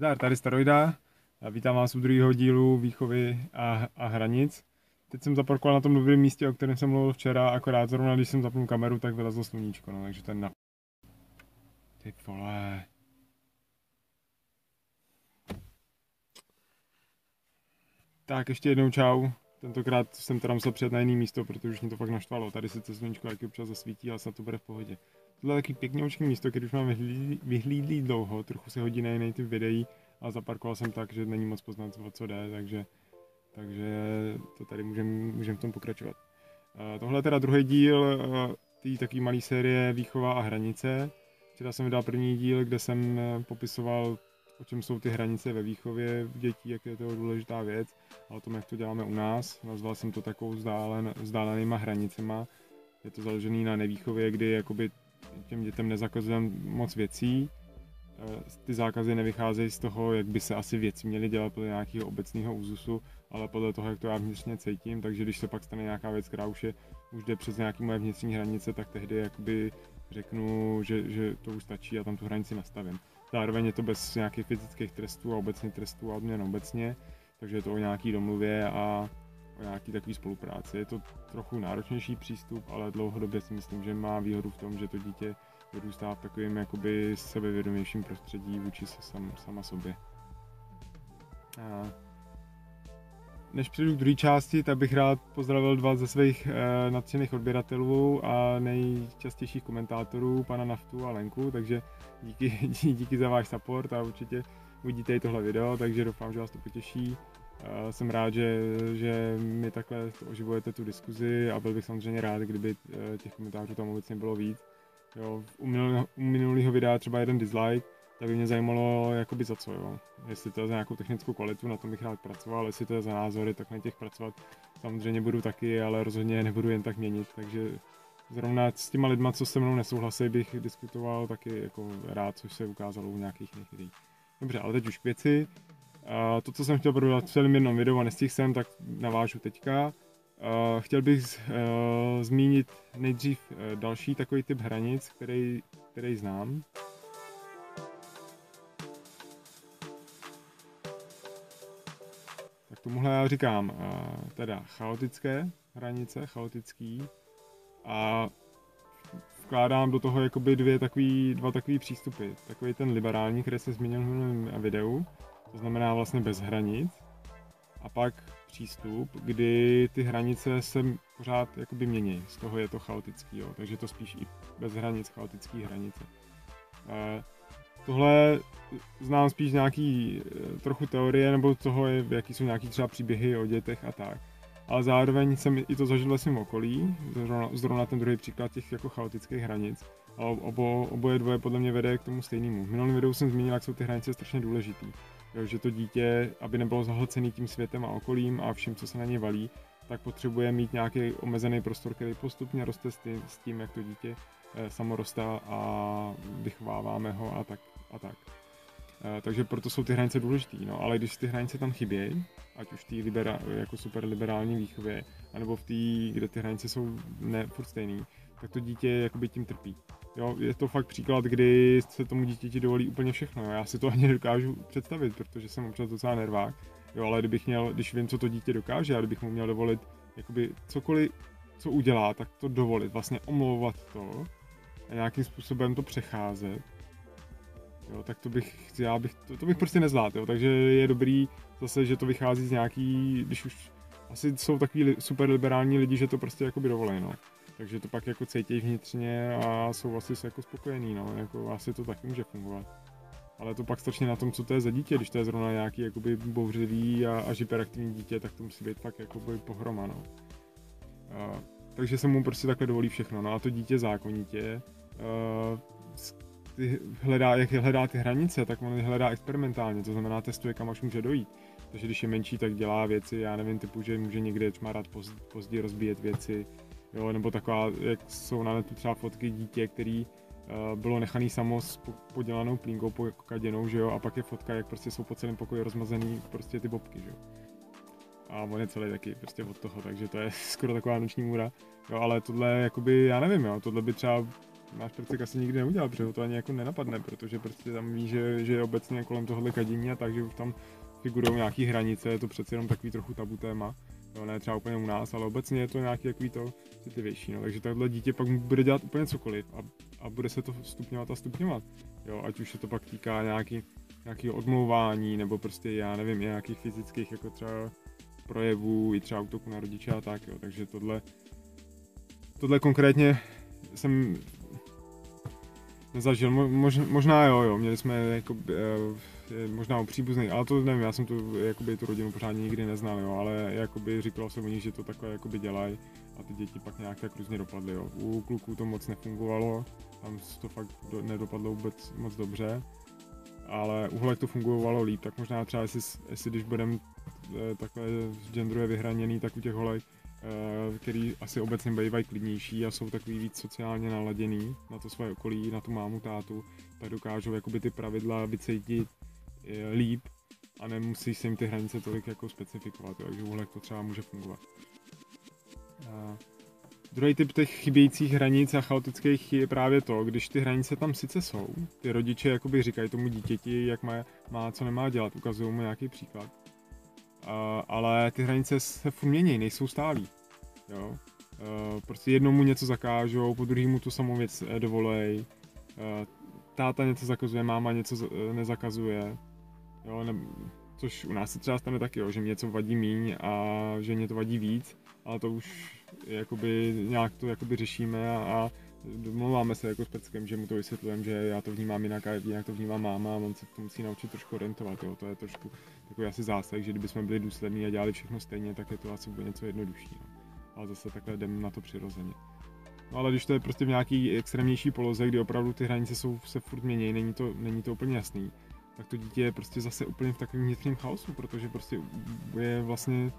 Zdar, tady Staroida. Vítám vás u druhého dílu výchovy a, a hranic. Teď jsem zaparkoval na tom dobrém místě, o kterém jsem mluvil včera, akorát zrovna když jsem zapnul kameru, tak vylezlo sluníčko, no, takže ten na... Ty vole. Tak ještě jednou čau. Tentokrát jsem teda musel přijet na jiný místo, protože už mě to fakt naštvalo. Tady se to sluníčko jaký občas zasvítí, ale snad to bude v pohodě. Tohle je taky pěkně místo, když už mám vyhlídlý, dlouho, trochu se hodí na jiný typ videí, a zaparkoval jsem tak, že není moc poznat, o co jde, takže, takže to tady můžeme můžem v tom pokračovat. Uh, tohle je teda druhý díl uh, té takové malé série Výchova a hranice. Včera jsem vydal první díl, kde jsem popisoval, o čem jsou ty hranice ve výchově dětí, jak je to důležitá věc a o tom, jak to děláme u nás. Nazval jsem to takovou vzdálen, vzdálenýma hranicema. Je to založený na nevýchově, kdy jakoby těm dětem nezakazujeme moc věcí, Eh, ty zákazy nevycházejí z toho, jak by se asi věci měly dělat podle nějakého obecného úzusu, ale podle toho, jak to já vnitřně cítím, takže když se pak stane nějaká věc, která už, je, už jde přes nějaké moje vnitřní hranice, tak tehdy jakoby řeknu, že, že to už stačí a tam tu hranici nastavím. Zároveň je to bez nějakých fyzických trestů a obecných trestů a odměn obecně, takže je to o nějaký domluvě a o nějaký takový spolupráci. Je to trochu náročnější přístup, ale dlouhodobě si myslím, že má výhodu v tom, že to dítě vyrůstá v takovém jakoby sebevědomějším prostředí vůči se sam, sama sobě. A než přijdu k druhé části, tak bych rád pozdravil dva ze svých e, nadšených odběratelů a nejčastějších komentátorů, pana Naftu a Lenku, takže díky, díky za váš support a určitě uvidíte i tohle video, takže doufám, že vás to potěší. E, jsem rád, že, že mi takhle oživujete tu diskuzi a byl bych samozřejmě rád, kdyby e, těch komentářů tam obecně bylo víc. Jo, u, minulého, u minulého videa třeba jeden dislike, tak by mě zajímalo jakoby za co, jo. Jestli to je za nějakou technickou kvalitu, na tom bych rád pracoval, jestli to je za názory, tak na těch pracovat samozřejmě budu taky, ale rozhodně nebudu jen tak měnit, takže zrovna s těma lidma, co se mnou nesouhlasí, bych diskutoval taky jako rád, což se ukázalo u nějakých videí. Dobře, ale teď už k věci. A to, co jsem chtěl prodat v celém jednom videu a nestihl jsem, tak navážu teďka. Chtěl bych uh, zmínit nejdřív uh, další takový typ hranic, který, který znám. Tak tomuhle já říkám uh, teda chaotické hranice, chaotický a vkládám do toho jakoby dvě takový, dva takový přístupy. Takový ten liberální, který jsem zmínil v minulém videu, to znamená vlastně bez hranic. A pak přístup, kdy ty hranice se pořád jakoby mění. Z toho je to chaotický, jo. takže to spíš i bez hranic chaotický hranice. E, tohle znám spíš nějaký e, trochu teorie nebo toho, jaký jsou nějaký třeba příběhy o dětech a tak. Ale zároveň jsem i to zažil ve svém okolí, zrovna, zrovna ten druhý příklad těch jako chaotických hranic. A obo, oboje dvoje podle mě vede k tomu stejnému. V minulém videu jsem zmínil, jak jsou ty hranice strašně důležitý. Jo, že to dítě, aby nebylo zahlcený tím světem a okolím a vším, co se na ně valí, tak potřebuje mít nějaký omezený prostor, který postupně roste s tím, jak to dítě eh, samo roste a vychováváme ho a tak. A tak. Eh, takže proto jsou ty hranice důležité. No, ale když ty hranice tam chybějí, ať už v té libera, jako super liberální výchově, anebo v té, kde ty hranice jsou ne furt stejný, tak to dítě jakoby tím trpí. Jo, je to fakt příklad, kdy se tomu dítěti dovolí úplně všechno. Já si to ani nedokážu představit, protože jsem občas docela nervák. Jo, ale kdybych měl, když vím, co to dítě dokáže, a kdybych mu měl dovolit jakoby cokoliv, co udělá, tak to dovolit, vlastně omlouvat to a nějakým způsobem to přecházet, jo, tak to bych, já bych, to, to bych prostě nezvládl, jo, takže je dobrý zase, že to vychází z nějaký, když už asi jsou takový super liberální lidi, že to prostě jakoby dovolí, no takže to pak jako cítí vnitřně a jsou asi jako spokojení, no, jako asi to taky může fungovat. Ale to pak strašně na tom, co to je za dítě, když to je zrovna nějaký jakoby bouřlivý a, a hyperaktivní dítě, tak to musí být fakt jakoby pohroma, no. A, takže se mu prostě takhle dovolí všechno, no a to dítě zákonitě uh, ty hledá, jak hledá ty hranice, tak on hledá experimentálně, to znamená testuje, kam až může dojít. Takže když je menší, tak dělá věci, já nevím, typu, že může někde čmarat pozdě rozbíjet věci, jo, nebo taková, jak jsou na netu třeba fotky dítě, který uh, bylo nechaný samo s podělanou plínkou kaděnou, že jo, a pak je fotka, jak prostě jsou po celém pokoji rozmazený prostě ty bobky, že jo. A on je celý taky prostě od toho, takže to je skoro taková noční můra. Jo, ale tohle, jakoby, já nevím, jo, tohle by třeba náš prcek asi nikdy neudělal, protože ho to ani jako nenapadne, protože prostě tam ví, že, že je obecně kolem tohohle kadění a tak, že už tam figurují nějaký hranice, je to přece jenom takový trochu tabu téma. Jo, ne třeba úplně u nás, ale obecně je to nějaký takový to citlivější. No. Takže takhle dítě pak bude dělat úplně cokoliv a, a bude se to stupňovat a stupňovat. Jo, ať už se to pak týká nějaký, nějakého odmlouvání, nebo prostě já nevím, nějakých fyzických jako třeba projevů, i třeba útoku na rodiče a tak, jo. Takže tohle, tohle konkrétně jsem nezažil, Mož, možná jo, jo, měli jsme jako, e, možná o příbuzný, ale to nevím, já jsem tu, jakoby, tu rodinu pořádně nikdy neznal, jo, ale jakoby říkalo se o nich, že to takhle jakoby dělají a ty děti pak nějak tak různě dopadly, jo. U kluků to moc nefungovalo, tam to fakt do, nedopadlo vůbec moc dobře, ale u holek to fungovalo líp, tak možná třeba jestli, jestli když budeme e, takhle genderově vyhraněný, tak u těch holek Eh, který asi obecně bývají klidnější a jsou takový víc sociálně naladěný na to svoje okolí, na tu mámu, tátu, tak dokážou jakoby ty pravidla vycítit eh, líp a nemusí se jim ty hranice tolik jako specifikovat, takže úhlek to třeba může fungovat. A druhý typ těch chybějících hranic a chaotických je právě to, když ty hranice tam sice jsou, ty rodiče jakoby říkají tomu dítěti, jak má, má co nemá dělat, ukazují mu nějaký příklad, Uh, ale ty hranice se furt mění, nejsou stálí. Jo? Uh, prostě jednomu něco zakážou, po druhému tu samou věc eh, dovolej. Uh, táta něco zakazuje, máma něco uh, nezakazuje. Jo? Ne, což u nás se třeba stane taky, jo, že mě něco vadí míň a že mě to vadí víc, ale to už jakoby nějak to jakoby řešíme a, a domluváme se jako s Peckem, že mu to vysvětlujeme, že já to vnímám jinak a jinak to vnímá máma a on se to musí naučit trošku orientovat, jo. to je trošku takový asi zásah, že kdybychom byli důslední a dělali všechno stejně, tak je to asi bude něco jednodušší, no. ale zase takhle jdeme na to přirozeně. No ale když to je prostě v nějaký extrémnější poloze, kdy opravdu ty hranice jsou, se furt mění, není to, není to úplně jasný, tak to dítě je prostě zase úplně v takovém vnitřním chaosu, protože prostě je vlastně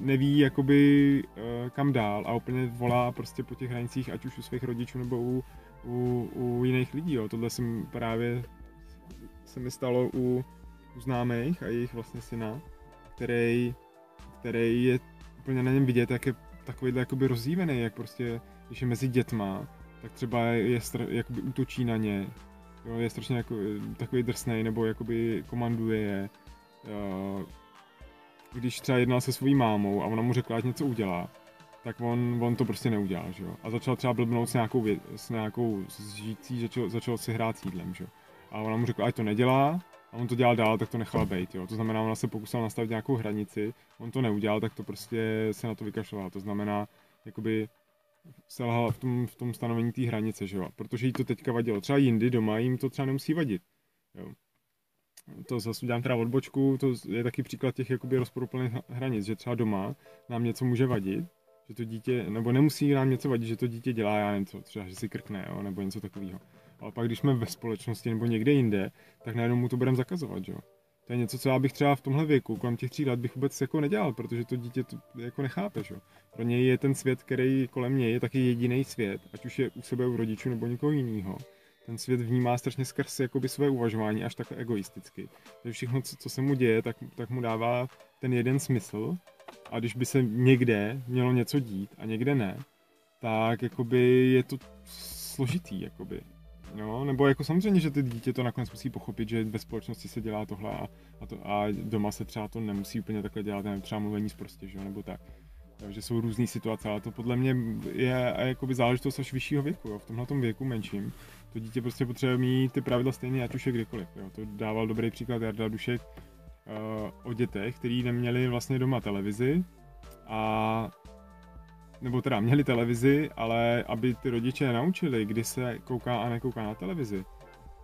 neví jakoby uh, kam dál a úplně volá prostě po těch hranicích, ať už u svých rodičů nebo u, u, u jiných lidí. Jo. Tohle jsem právě se mi stalo u, u známých a jejich vlastně syna, který, který je úplně na něm vidět, jak je takovýhle jakoby rozdívený, jak prostě, když je mezi dětma, tak třeba je, jakoby útočí na ně, jo, je strašně jako, takový drsný, nebo jakoby komanduje je, jo, když třeba jednal se svojí mámou a ona mu řekla, ať něco udělá, tak on, on to prostě neudělal, že jo. A začal třeba blbnout s nějakou, vě, s nějakou žijící, začal, začal si hrát s jídlem, že jo. A ona mu řekla, ať to nedělá, a on to dělal dál, tak to nechal být, jo. To znamená, ona se pokusila nastavit nějakou hranici, on to neudělal, tak to prostě se na to vykašloval. To znamená, jakoby selhala v tom, v tom stanovení té hranice, že jo. Protože jí to teďka vadilo. Třeba jindy doma jim to třeba nemusí vadit, jo to zase udělám teda odbočku, to je taky příklad těch jakoby rozporuplných hranic, že třeba doma nám něco může vadit, že to dítě, nebo nemusí nám něco vadit, že to dítě dělá, já nevím co, třeba, že si krkne, jo, nebo něco takového. Ale pak, když jsme ve společnosti nebo někde jinde, tak najednou mu to budeme zakazovat, jo. To je něco, co já bych třeba v tomhle věku, kolem těch tří let, bych vůbec jako nedělal, protože to dítě to jako nechápe, jo. Pro něj je ten svět, který kolem něj je taky jediný svět, ať už je u sebe u rodičů nebo někoho jiného ten svět vnímá strašně skrz jakoby své uvažování až tak egoisticky. Takže všechno, co, co se mu děje, tak, tak mu dává ten jeden smysl a když by se někde mělo něco dít a někde ne, tak jakoby je to složitý, jakoby. No, nebo jako samozřejmě, že ty dítě to nakonec musí pochopit, že ve společnosti se dělá tohle a, a, to, a doma se třeba to nemusí úplně takhle dělat, nevím, třeba mluvení prostě, že nebo tak. Takže jsou různé situace, ale to podle mě je jakoby záležitost až vyššího věku. Jo. V tomhle věku menším to dítě prostě potřebuje mít ty pravidla stejné, ať už je kdykoliv. Jo. To dával dobrý příklad Jarda Dušek uh, o dětech, kteří neměli vlastně doma televizi a nebo teda měli televizi, ale aby ty rodiče naučili, kdy se kouká a nekouká na televizi,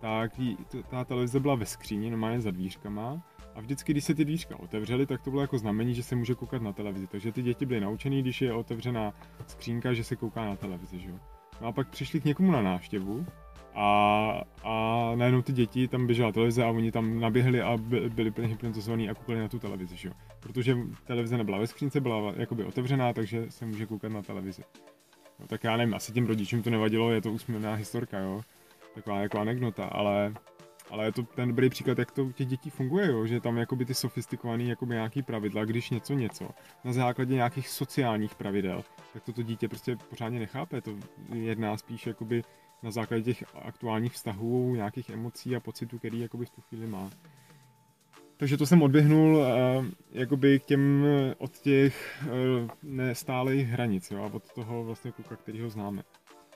tak jí, ta televize byla ve skříni, normálně za dvířkama a vždycky, když se ty dvířka otevřely, tak to bylo jako znamení, že se může koukat na televizi. Takže ty děti byly naučený, když je otevřená skřínka, že se kouká na televizi, že. No a pak přišli k někomu na návštěvu a, a najednou ty děti, tam běžela televize a oni tam naběhli a by, byli plně hypnotizovaní a koukali na tu televizi, že jo. Protože televize nebyla ve skřínce, byla jakoby otevřená, takže se může koukat na televizi. No, tak já nevím, asi těm rodičům to nevadilo, je to úsměvná historka, jo. Taková jako anekdota, ale ale je to ten dobrý příklad, jak to u těch dětí funguje, jo? že tam jakoby ty sofistikované jakoby nějaký pravidla, když něco něco, na základě nějakých sociálních pravidel, tak toto dítě prostě pořádně nechápe, to jedná spíš jakoby na základě těch aktuálních vztahů, nějakých emocí a pocitů, který jakoby v tu chvíli má. Takže to jsem odběhnul uh, jakoby k těm, od těch uh, nestálých hranic, jo, a od toho vlastně kluka, který ho známe.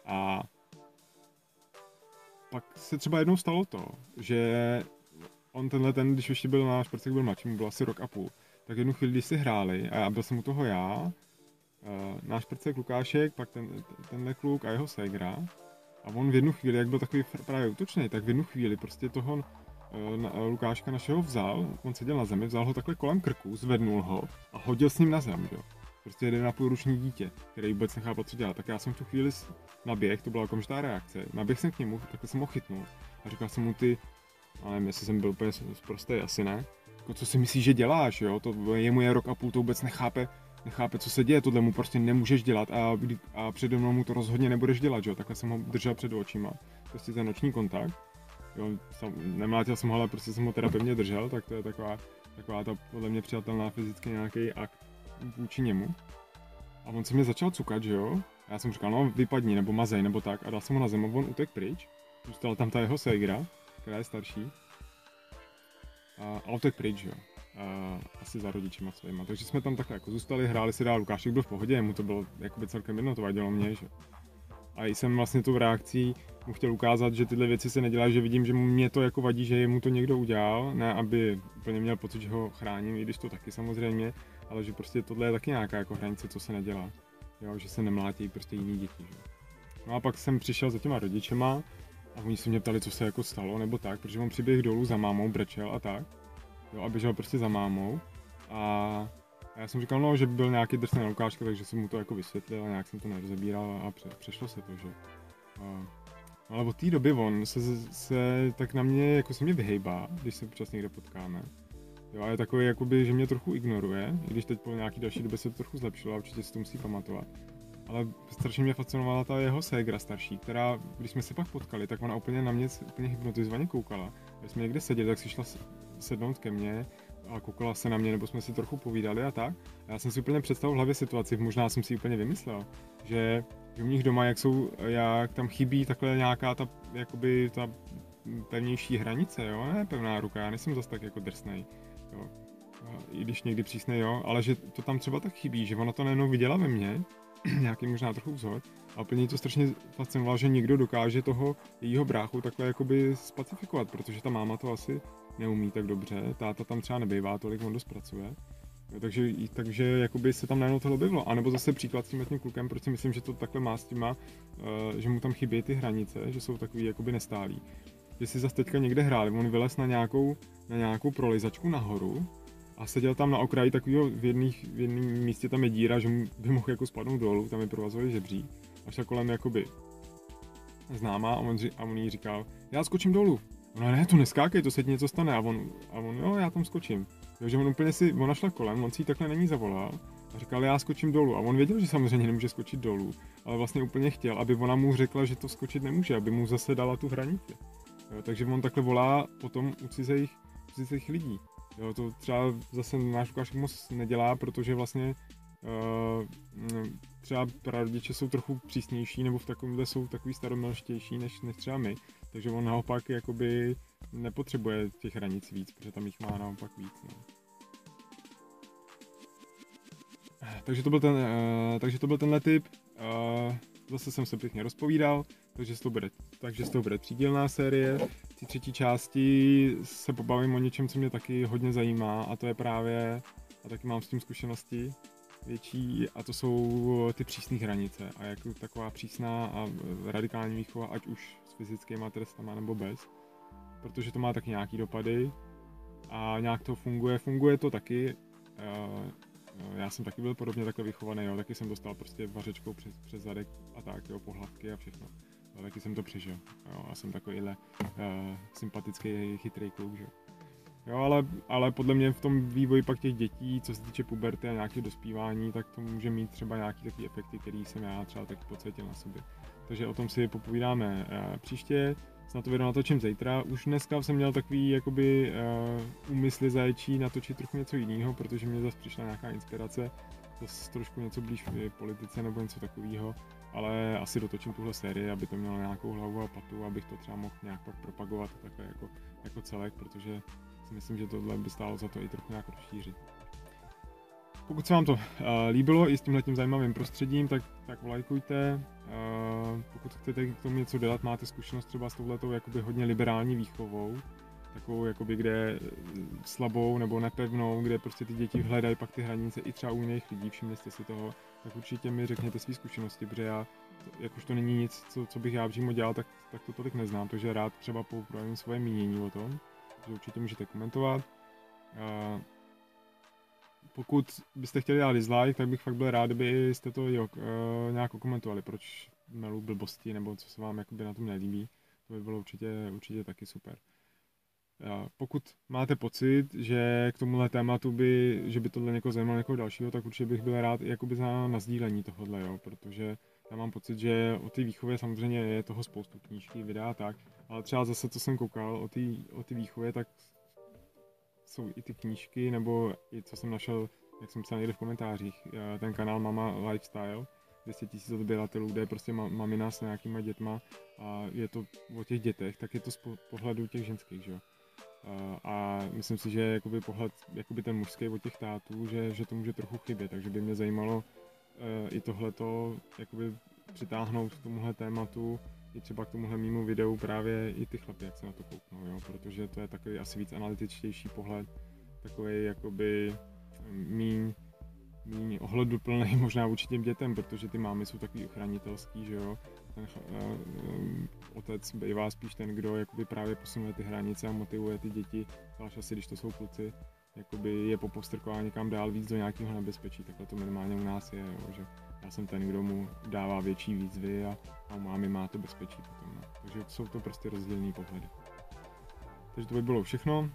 A pak se třeba jednou stalo to, že on tenhle ten, když ještě byl náš prcek byl mladší, mu byl asi rok a půl, tak jednu chvíli, když si hráli, a byl jsem u toho já, náš prcek Lukášek, pak ten, tenhle kluk a jeho ségra, a on v jednu chvíli, jak byl takový právě útočný, tak v jednu chvíli prostě toho na, Lukáška našeho vzal, on seděl na zemi, vzal ho takhle kolem krku, zvednul ho a hodil s ním na zem, jo. Prostě jeden na půl ruční dítě, který vůbec nechápal, co dělá. Tak já jsem v tu chvíli naběh, to byla okamžitá reakce, naběh jsem k němu, takhle jsem ho chytnul a říkal jsem mu ty, ale nevím, jestli jsem byl úplně zprostý, asi ne, jako co si myslíš, že děláš, jo, to jemu je rok a půl, to vůbec nechápe, nechápe, co se děje, tohle mu prostě nemůžeš dělat a, a přede mnou mu to rozhodně nebudeš dělat, jo, takhle jsem ho držel před očima, prostě ten noční kontakt jo, sam, nemlátil jsem ho, ale prostě jsem ho teda pevně držel, tak to je taková, taková ta podle mě přijatelná fyzicky nějaký akt vůči němu. A on se mě začal cukat, že jo? A já jsem říkal, no vypadni, nebo mazej, nebo tak. A dal jsem ho na zem a on utek pryč. Zůstala tam ta jeho ségra, která je starší. A, a utek pryč, jo. A, asi za rodičima svýma. Takže jsme tam takhle jako zůstali, hráli si dál, Lukášek byl v pohodě, mu to bylo jakoby celkem jedno, to vadilo mě, že a jsem vlastně tou reakcí mu chtěl ukázat, že tyhle věci se nedělají, že vidím, že mě to jako vadí, že mu to někdo udělal, ne aby úplně měl pocit, že ho chráním, i když to taky samozřejmě, ale že prostě tohle je taky nějaká jako hranice, co se nedělá. Jo, že se nemlátí prostě jiný děti. Že? No a pak jsem přišel za těma rodičema a oni se mě ptali, co se jako stalo, nebo tak, protože on přiběh dolů za mámou, brečel a tak. Jo, a běžel prostě za mámou. A já jsem říkal, no, že byl nějaký drsný na Lukáška, takže jsem mu to jako vysvětlil a nějak jsem to nerozebíral a pře- přešlo se to, že. A, ale od té doby on se, se, tak na mě, jako se mě vyhejbá, když se občas někde potkáme. Jo, a je takový, jakoby, že mě trochu ignoruje, i když teď po nějaký další době se to trochu zlepšilo a určitě si to musí pamatovat. Ale strašně mě fascinovala ta jeho ségra starší, která, když jsme se pak potkali, tak ona úplně na mě úplně hypnotizovaně koukala. Když jsme někde seděli, tak si šla sednout ke mně a koukala se na mě, nebo jsme si trochu povídali a tak. A já jsem si úplně představil v hlavě situaci, možná jsem si úplně vymyslel, že u nich doma, jak jsou, jak tam chybí takhle nějaká ta, jakoby ta pevnější hranice, jo, ne pevná ruka, já nejsem zase tak jako drsnej, jo. I když někdy přísnej, jo, ale že to tam třeba tak chybí, že ona to nejenom viděla ve mně, nějaký možná trochu vzor, a úplně to strašně fascinovalo, že někdo dokáže toho jejího bráchu takhle jakoby spacifikovat, protože ta máma to asi neumí tak dobře, táta tam třeba nebývá tolik, on dost pracuje. Jo, takže, takže jakoby se tam najednou tohle objevilo. A nebo zase příklad s tím tím klukem, proč si myslím, že to takhle má s těma, uh, že mu tam chybí ty hranice, že jsou takový jakoby nestálí. Že si zase teďka někde hráli, on vylez na nějakou, na nějakou prolizačku nahoru a seděl tam na okraji takového, v jedný místě tam je díra, že by mohl jako spadnout dolů, tam je provazový žebří. A šla kolem jakoby známá a on, a on jí říkal, já skočím dolů. No ne, tu neskákej, to se ti něco stane. A on, a on jo, já tam skočím. Takže on úplně si, ona šla kolem, on si ji takhle není zavolal a říkal, já skočím dolů. A on věděl, že samozřejmě nemůže skočit dolů, ale vlastně úplně chtěl, aby ona mu řekla, že to skočit nemůže, aby mu zase dala tu hranici. Jo, takže on takhle volá potom u cizích, cizích lidí. Jo, to třeba zase náš Lukáš moc nedělá, protože vlastně uh, třeba prarodiče jsou trochu přísnější nebo v takovémhle jsou takový staromilštější než, než třeba my. Takže on naopak jakoby nepotřebuje těch hranic víc, protože tam jich má naopak víc. No. Takže to byl, ten, uh, takže to byl tenhle typ. Uh, zase jsem se pěkně rozpovídal, takže z toho bude, takže z toho bude třídílná série. V té třetí části se pobavím o něčem, co mě taky hodně zajímá a to je právě, a taky mám s tím zkušenosti větší, a to jsou ty přísné hranice a jak taková přísná a radikální výchova, ať už fyzickýma trestama nebo bez, protože to má taky nějaký dopady a nějak to funguje. Funguje to taky, uh, já jsem taky byl podobně takhle vychovaný, jo, taky jsem dostal prostě vařečkou přes, přes zadek a tak, jo, pohlavky a všechno. Jo, taky jsem to přežil, jo, a jsem takovýhle uh, sympatický, chytrý kluk, že ale, ale podle mě v tom vývoji pak těch dětí, co se týče puberty a nějakého dospívání, tak to může mít třeba nějaký takový efekty, který jsem já třeba taky pocítil na sobě takže o tom si popovídáme eh, příště. snad to video natočím zítra. Už dneska jsem měl takový jakoby uh, úmysly zaječí natočit trochu něco jiného, protože mě zase přišla nějaká inspirace, zase trošku něco blíž v politice nebo něco takového, ale asi dotočím tuhle sérii, aby to mělo nějakou hlavu a patu, abych to třeba mohl nějak propagovat takhle jako, jako celek, protože si myslím, že tohle by stálo za to i trochu nějak rozšířit. Pokud se vám to uh, líbilo i s tímhle zajímavým prostředím, tak, tak lajkujte. Uh, pokud chcete k tomu něco dělat, máte zkušenost třeba s touhletou jakoby hodně liberální výchovou, takovou jakoby kde eh, slabou nebo nepevnou, kde prostě ty děti hledají pak ty hranice i třeba u jiných lidí, všimli jste si toho, tak určitě mi řekněte své zkušenosti, protože já, jak už to není nic, co, co bych já přímo dělal, tak, tak to tolik neznám, takže rád třeba poprojím svoje mínění o tom, že určitě můžete komentovat. Uh, pokud byste chtěli dát dislike, tak bych fakt byl rád, kdybyste to jo, uh, nějak komentovali, proč melu blbosti, nebo co se vám jakoby na tom nelíbí. To by bylo určitě, určitě taky super. Pokud máte pocit, že k tomuhle tématu by, že by tohle někoho zajímalo někoho dalšího, tak určitě bych byl rád jakoby za na sdílení tohohle, jo, protože já mám pocit, že o té výchově samozřejmě je toho spoustu knížky, videa tak, ale třeba zase, co jsem koukal o té o výchově, tak jsou i ty knížky, nebo i co jsem našel, jak jsem psal někde v komentářích, eh, ten kanál Mama Lifestyle, 200 tisíc odběratelů, kde je prostě mamina s nějakýma dětma a je to o těch dětech, tak je to z pohledu těch ženských, že jo. Eh, a myslím si, že jakoby pohled, jakoby ten mužský od těch tátů, že, že to může trochu chybět, takže by mě zajímalo i tohleto jakoby přitáhnout k tomuhle tématu, i třeba k tomuhle mýmu videu právě i ty chlapy, jak se na to kouknou, jo? protože to je takový asi víc analytičtější pohled, takový jakoby míň, míň ohleduplný možná vůči těm dětem, protože ty mámy jsou takový ochranitelský, že jo, ten uh, otec bývá spíš ten, kdo jakoby právě posunuje ty hranice a motivuje ty děti, zvlášť asi když to jsou kluci, jakoby je popostrková někam dál víc do nějakého nebezpečí, takhle to minimálně u nás je, jo, že já jsem ten, kdo mu dává větší výzvy a, a u mámy má to bezpečí potom. No. Takže jsou to prostě rozdílné pohledy. Takže to by bylo všechno.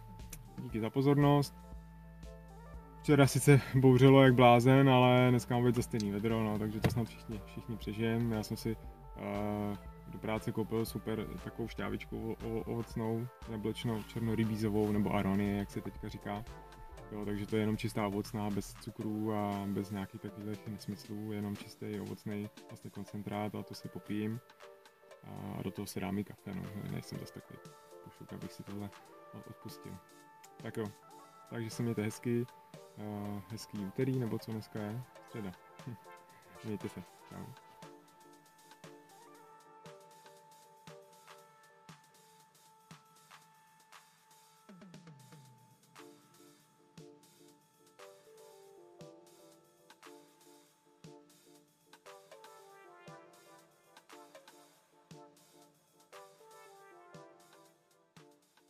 Díky za pozornost. Včera sice bouřilo jak blázen, ale dneska mám být za stejný vedro, no, takže to snad všichni, všichni přežijeme. Já jsem si uh, do práce koupil super takovou šťávičku ovocnou, neblečno černorybízovou nebo aronie, jak se teďka říká. Jo, takže to je jenom čistá ovocná, bez cukrů a bez nějakých takových nesmyslů, jenom čistý ovocný vlastně koncentrát a to si popijím. A do toho se dám i kafe, no, nejsem dost takový pošuk, abych si tohle odpustil. Tak jo, takže se mějte hezky, uh, hezký úterý, nebo co dneska je? Středa. Mějte se, čau.